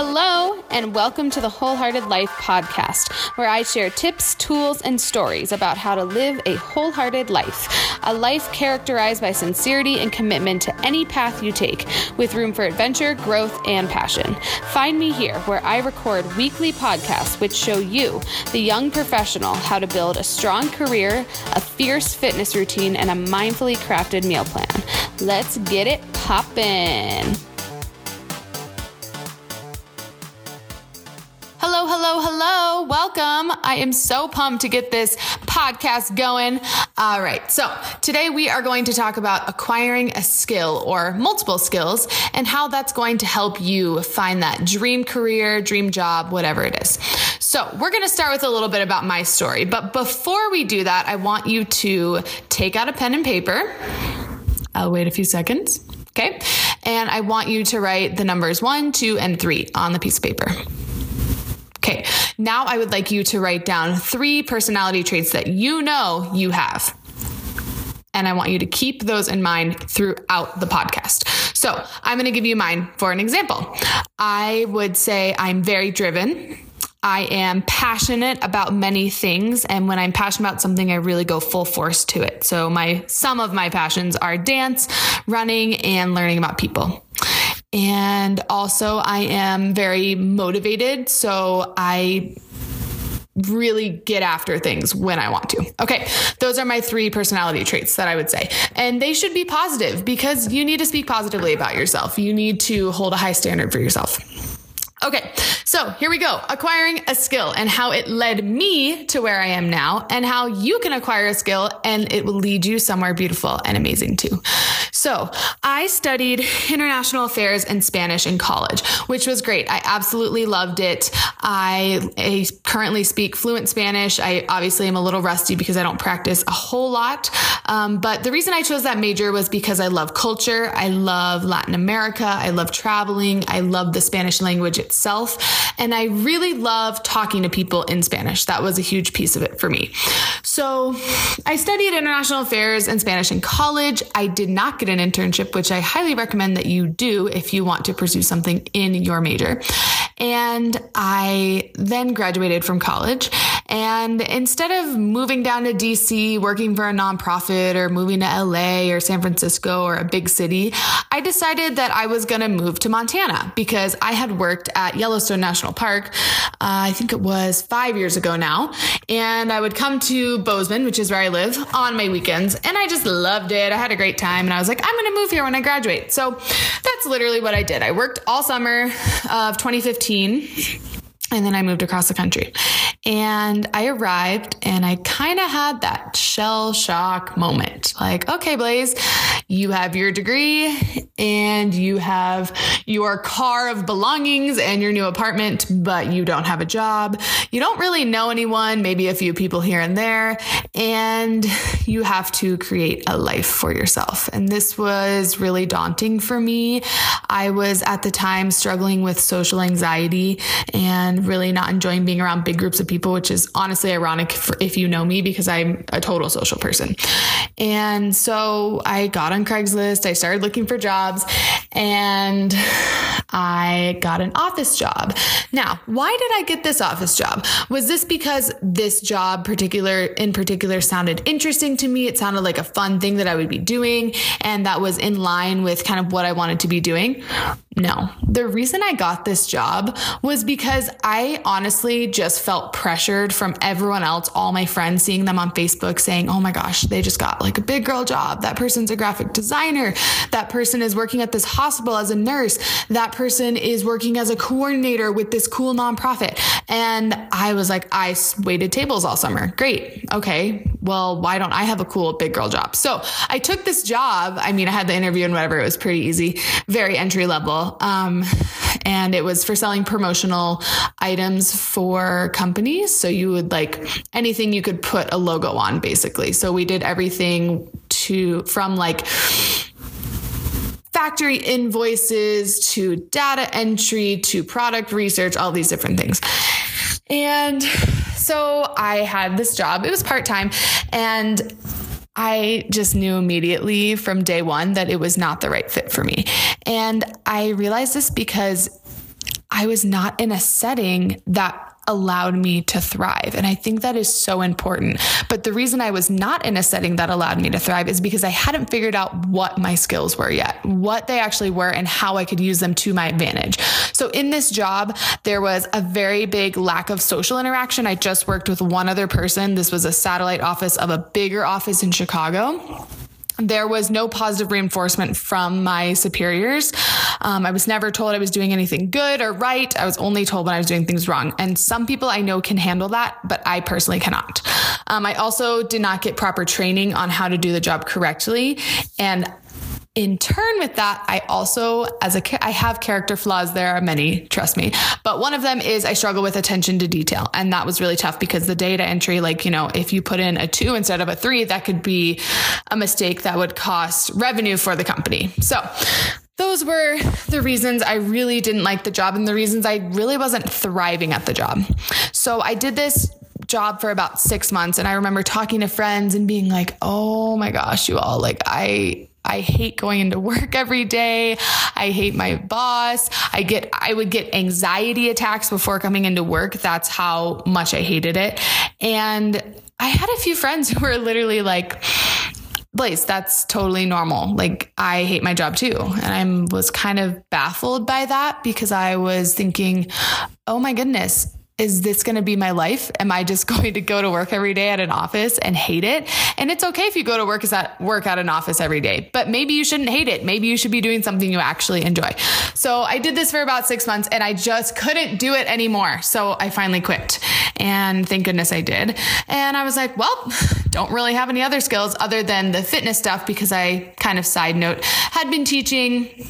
Hello, and welcome to the Wholehearted Life podcast, where I share tips, tools, and stories about how to live a wholehearted life. A life characterized by sincerity and commitment to any path you take, with room for adventure, growth, and passion. Find me here, where I record weekly podcasts which show you, the young professional, how to build a strong career, a fierce fitness routine, and a mindfully crafted meal plan. Let's get it poppin'. I am so pumped to get this podcast going. All right. So, today we are going to talk about acquiring a skill or multiple skills and how that's going to help you find that dream career, dream job, whatever it is. So, we're going to start with a little bit about my story. But before we do that, I want you to take out a pen and paper. I'll wait a few seconds. Okay. And I want you to write the numbers one, two, and three on the piece of paper. Now I would like you to write down three personality traits that you know you have. And I want you to keep those in mind throughout the podcast. So I'm going to give you mine for an example. I would say I'm very driven. I am passionate about many things. And when I'm passionate about something, I really go full force to it. So my, some of my passions are dance, running, and learning about people. And also, I am very motivated. So I really get after things when I want to. Okay, those are my three personality traits that I would say. And they should be positive because you need to speak positively about yourself. You need to hold a high standard for yourself. Okay, so here we go. Acquiring a skill and how it led me to where I am now, and how you can acquire a skill and it will lead you somewhere beautiful and amazing too. So, I studied international affairs and Spanish in college, which was great. I absolutely loved it. I, I currently speak fluent Spanish. I obviously am a little rusty because I don't practice a whole lot. Um, but the reason I chose that major was because I love culture. I love Latin America. I love traveling. I love the Spanish language itself. And I really love talking to people in Spanish. That was a huge piece of it for me. So I studied international affairs and Spanish in college. I did not get an internship, which I highly recommend that you do if you want to pursue something in your major. And I then graduated from college. And instead of moving down to DC, working for a nonprofit, or moving to LA or San Francisco or a big city, I decided that I was going to move to Montana because I had worked at Yellowstone National Park, uh, I think it was five years ago now. And I would come to Bozeman, which is where I live, on my weekends. And I just loved it. I had a great time. And I was like, I'm going to move here when I graduate. So that's literally what I did. I worked all summer of 2015 and then I moved across the country. And I arrived and I kind of had that shell shock moment. Like, okay, Blaze, you have your degree and you have your car of belongings and your new apartment, but you don't have a job. You don't really know anyone, maybe a few people here and there. And you have to create a life for yourself. And this was really daunting for me. I was at the time struggling with social anxiety and really not enjoying being around big groups of people, which is honestly ironic if you know me because I'm a total social person. And so I got on Craigslist, I started looking for jobs, and I got an office job. Now, why did I get this office job? Was this because this job particular in particular sounded interesting to me? It sounded like a fun thing that I would be doing and that was in line with kind of what I wanted to be doing? No. The reason I got this job was because I honestly just felt pressured from everyone else, all my friends seeing them on Facebook saying, "Oh my gosh, they just got like a big girl job. That person's a graphic designer. That person is working at this hospital as a nurse. That person is working as a coordinator with this cool nonprofit." And I was like, "I waited tables all summer. Great. Okay. Well, why don't I have a cool big girl job?" So, I took this job. I mean, I had the interview and whatever. It was pretty easy, very entry level. Um, and it was for selling promotional items for companies. So you would like anything you could put a logo on, basically. So we did everything to from like factory invoices to data entry to product research, all these different things. And so I had this job. It was part time and I just knew immediately from day one that it was not the right fit for me. And I realized this because I was not in a setting that allowed me to thrive. And I think that is so important. But the reason I was not in a setting that allowed me to thrive is because I hadn't figured out what my skills were yet, what they actually were, and how I could use them to my advantage. So in this job, there was a very big lack of social interaction. I just worked with one other person. This was a satellite office of a bigger office in Chicago there was no positive reinforcement from my superiors. Um, I was never told I was doing anything good or right. I was only told when I was doing things wrong. And some people I know can handle that, but I personally cannot. Um, I also did not get proper training on how to do the job correctly. And in turn with that, I also, as a, I have character flaws. There are many, trust me. But one of them is I struggle with attention to detail. And that was really tough because the data entry, like, you know, if you put in a two instead of a three, that could be a mistake that would cost revenue for the company. So those were the reasons I really didn't like the job and the reasons I really wasn't thriving at the job. So I did this job for about six months. And I remember talking to friends and being like, oh my gosh, you all, like, I, I hate going into work every day. I hate my boss. I get I would get anxiety attacks before coming into work. That's how much I hated it. And I had a few friends who were literally like Blaze, that's totally normal. Like I hate my job too. And I was kind of baffled by that because I was thinking, "Oh my goodness, is this going to be my life? Am I just going to go to work every day at an office and hate it? And it's okay if you go to work at work at an office every day, but maybe you shouldn't hate it. Maybe you should be doing something you actually enjoy. So I did this for about six months and I just couldn't do it anymore. So I finally quit and thank goodness I did. And I was like, well, don't really have any other skills other than the fitness stuff because I kind of side note had been teaching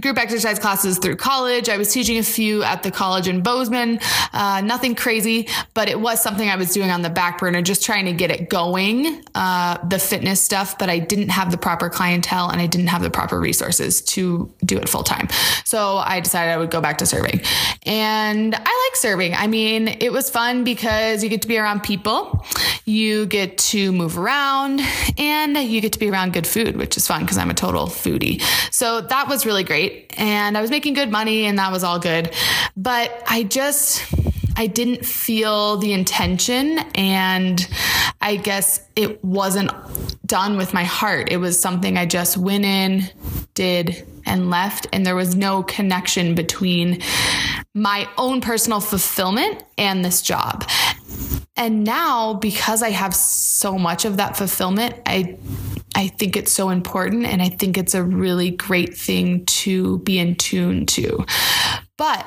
group exercise classes through college. I was teaching a few at the college in Bozeman. Uh, nothing crazy, but it was something I was doing on the back burner, just trying to get it going, uh, the fitness stuff, but I didn't have the proper clientele and I didn't have the proper resources to do it full time. So I decided I would go back to serving. And I like serving. I mean, it was fun because you get to be around people, you get to move around, and you get to be around good food, which is fun because I'm a total foodie. So that was really great great and I was making good money and that was all good. But I just, I didn't feel the intention and I guess it wasn't done with my heart. It was something I just went in, did, and left. And there was no connection between my own personal fulfillment and this job. And now, because I have so much of that fulfillment, I I think it's so important and I think it's a really great thing to be in tune to. But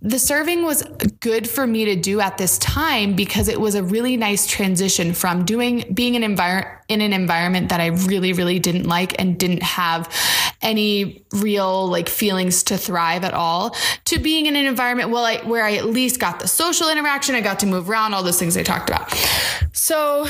the serving was good for me to do at this time because it was a really nice transition from doing being an environment in an environment that I really really didn't like and didn't have any real like feelings to thrive at all to being in an environment where I, where I at least got the social interaction, I got to move around, all those things I talked about. So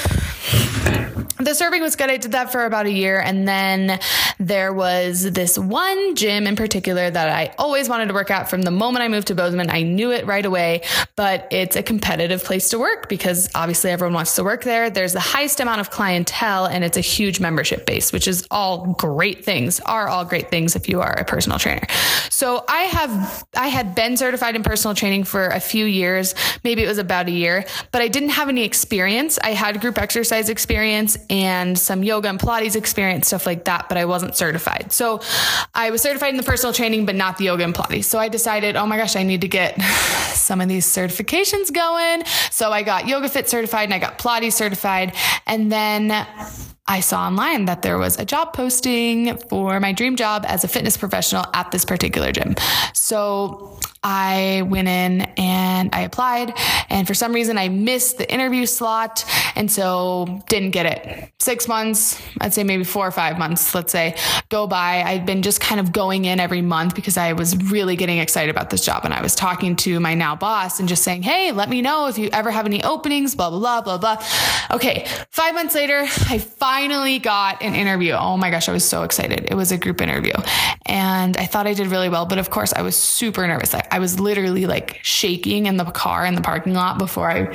the serving was good. I did that for about a year. And then there was this one gym in particular that I always wanted to work at from the moment I moved to Bozeman. I knew it right away, but it's a competitive place to work because obviously everyone wants to work there. There's the highest amount of clientele and it's a huge membership base, which is all great things, are all great things if you are a personal trainer. So I have, I had been certified in personal training for a few years. Maybe it was about a year, but I didn't have any experience. I had group exercise experience and some yoga and Pilates experience, stuff like that, but I wasn't certified. So I was certified in the personal training, but not the yoga and Pilates. So I decided, oh my gosh, I need to get some of these certifications going. So I got Yoga Fit certified and I got Pilates certified. And then I saw online that there was a job posting for my dream job as a fitness professional at this particular gym. So I went in and I applied, and for some reason I missed the interview slot, and so didn't get it. Six months, I'd say maybe four or five months, let's say, go by. I'd been just kind of going in every month because I was really getting excited about this job, and I was talking to my now boss and just saying, "Hey, let me know if you ever have any openings." Blah blah blah blah blah. Okay, five months later, I finally got an interview. Oh my gosh, I was so excited! It was a group interview, and I thought I did really well, but of course I was super nervous. I, I was literally like shaking in the car in the parking lot before I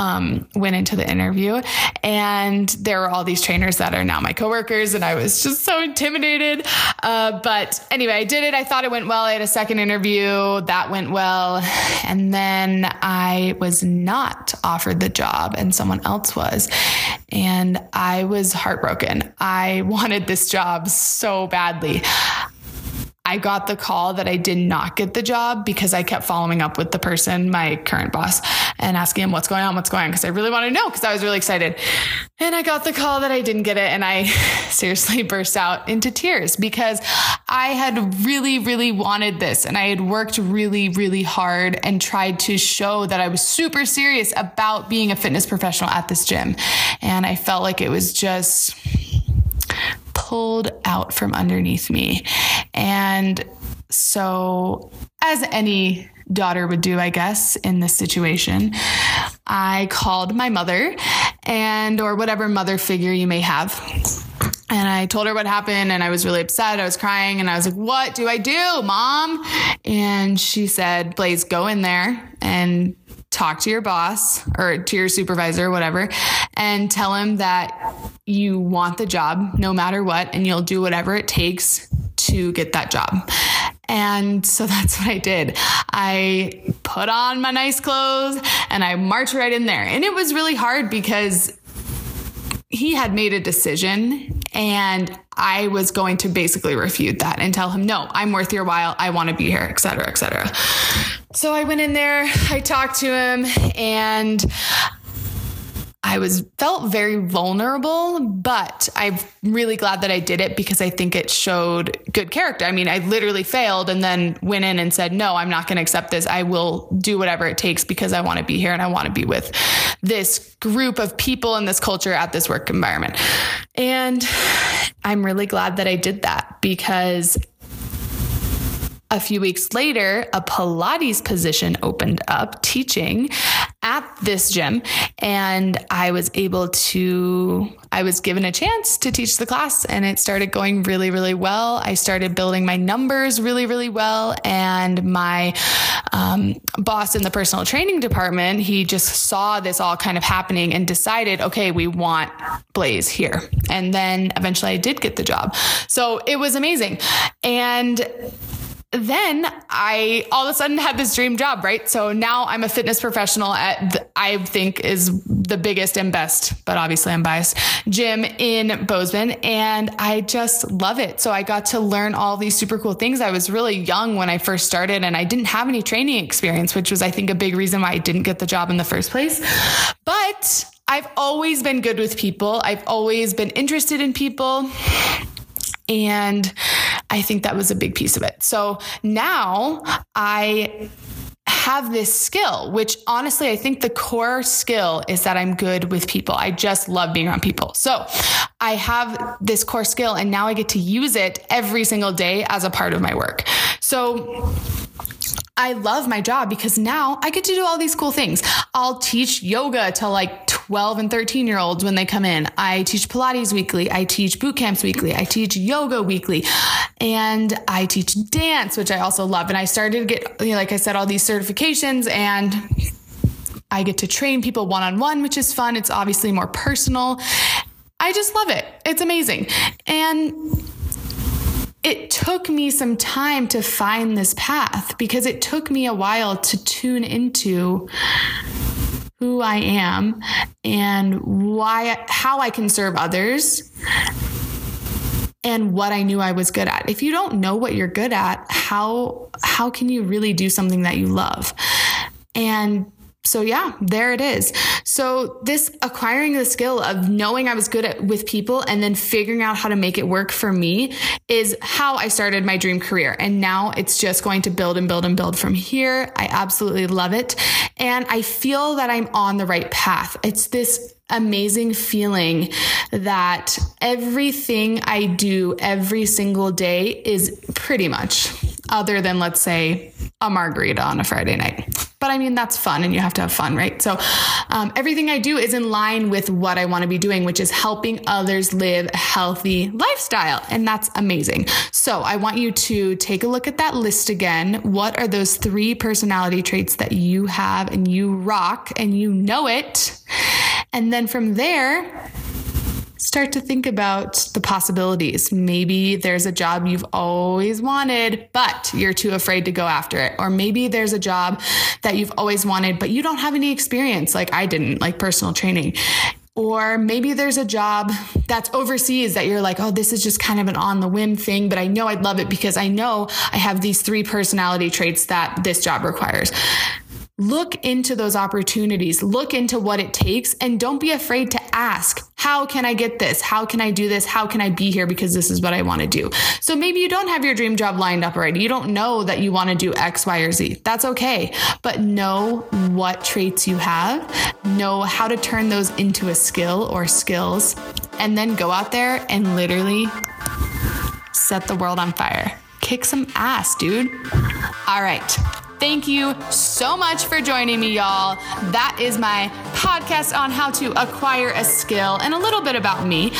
um, went into the interview. And there were all these trainers that are now my coworkers, and I was just so intimidated. Uh, but anyway, I did it. I thought it went well. I had a second interview that went well. And then I was not offered the job, and someone else was. And I was heartbroken. I wanted this job so badly. I got the call that I did not get the job because I kept following up with the person, my current boss, and asking him what's going on, what's going on, because I really wanted to know because I was really excited. And I got the call that I didn't get it, and I seriously burst out into tears because I had really, really wanted this, and I had worked really, really hard and tried to show that I was super serious about being a fitness professional at this gym. And I felt like it was just pulled out from underneath me. And so, as any daughter would do, I guess, in this situation, I called my mother and, or whatever mother figure you may have. And I told her what happened and I was really upset. I was crying and I was like, What do I do, mom? And she said, Blaze, go in there and talk to your boss or to your supervisor, whatever, and tell him that you want the job no matter what, and you'll do whatever it takes to get that job. And so that's what I did. I put on my nice clothes and I marched right in there. And it was really hard because he had made a decision and I was going to basically refute that and tell him, no, I'm worth your while. I want to be here, et cetera, et cetera. So I went in there, I talked to him, and I was felt very vulnerable, but I'm really glad that I did it because I think it showed good character. I mean, I literally failed and then went in and said, "No, I'm not going to accept this. I will do whatever it takes because I want to be here and I want to be with this group of people in this culture at this work environment." And I'm really glad that I did that because a few weeks later, a Pilates position opened up teaching at this gym. And I was able to, I was given a chance to teach the class and it started going really, really well. I started building my numbers really, really well. And my um, boss in the personal training department, he just saw this all kind of happening and decided, okay, we want Blaze here. And then eventually I did get the job. So it was amazing. And then I all of a sudden had this dream job, right? So now I'm a fitness professional at the, I think is the biggest and best, but obviously I'm biased, gym in Bozeman and I just love it. So I got to learn all these super cool things. I was really young when I first started and I didn't have any training experience, which was I think a big reason why I didn't get the job in the first place. But I've always been good with people. I've always been interested in people. And I think that was a big piece of it. So now I have this skill, which honestly, I think the core skill is that I'm good with people. I just love being around people. So I have this core skill and now I get to use it every single day as a part of my work. So I love my job because now I get to do all these cool things. I'll teach yoga to like 12 and 13 year olds when they come in. I teach Pilates weekly. I teach boot camps weekly. I teach yoga weekly and I teach dance, which I also love. And I started to get, you know, like I said, all these certifications and I get to train people one on one, which is fun. It's obviously more personal. I just love it. It's amazing. And it took me some time to find this path because it took me a while to tune into who I am and why how I can serve others and what I knew I was good at. If you don't know what you're good at, how how can you really do something that you love? And so yeah, there it is. So this acquiring the skill of knowing I was good at with people and then figuring out how to make it work for me is how I started my dream career. And now it's just going to build and build and build from here. I absolutely love it. And I feel that I'm on the right path. It's this amazing feeling that everything I do every single day is pretty much other than let's say a margarita on a Friday night But I mean, that's fun and you have to have fun, right? So um, everything I do is in line with what I want to be doing, which is helping others live a healthy lifestyle. And that's amazing. So I want you to take a look at that list again. What are those three personality traits that you have and you rock and you know it? And then from there, start to think about the possibilities. Maybe there's a job you've always wanted, but you're too afraid to go after it. Or maybe there's a job that you've always wanted, but you don't have any experience, like I didn't, like personal training. Or maybe there's a job that's overseas that you're like, oh, this is just kind of an on the whim thing, but I know I'd love it because I know I have these three personality traits that this job requires look into those opportunities, look into what it takes, and don't be afraid to ask, How can I get this? How can I do this? How can I be here? Because this is what I want to do. So maybe you don't have your dream job lined up already. You don't know that you want to do X, Y, or Z. That's okay. But know what traits you have, know how to turn those into a skill or skills, and then go out there and literally set the world on fire. Kick some ass, dude. All right. Thank you so much for joining me, y'all. That is my podcast on how to acquire a skill and a little bit about me.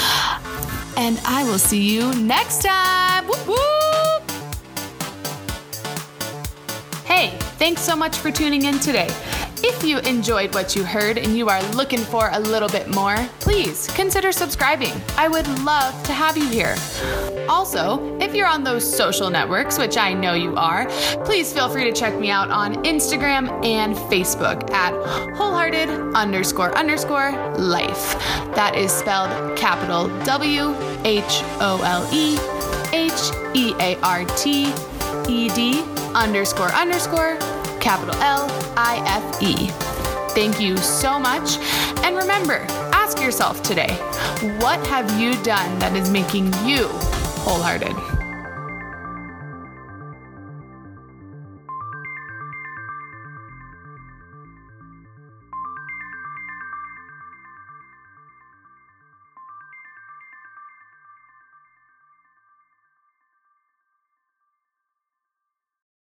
And I will see you next time. Hey, thanks so much for tuning in today. If you enjoyed what you heard and you are looking for a little bit more, please consider subscribing. I would love to have you here. Also, if you're on those social networks, which I know you are, please feel free to check me out on Instagram and Facebook at wholehearted underscore underscore life. That is spelled capital W H O L E H E A R T E D underscore underscore capital L I F E. Thank you so much. And remember, ask yourself today what have you done that is making you wholehearted?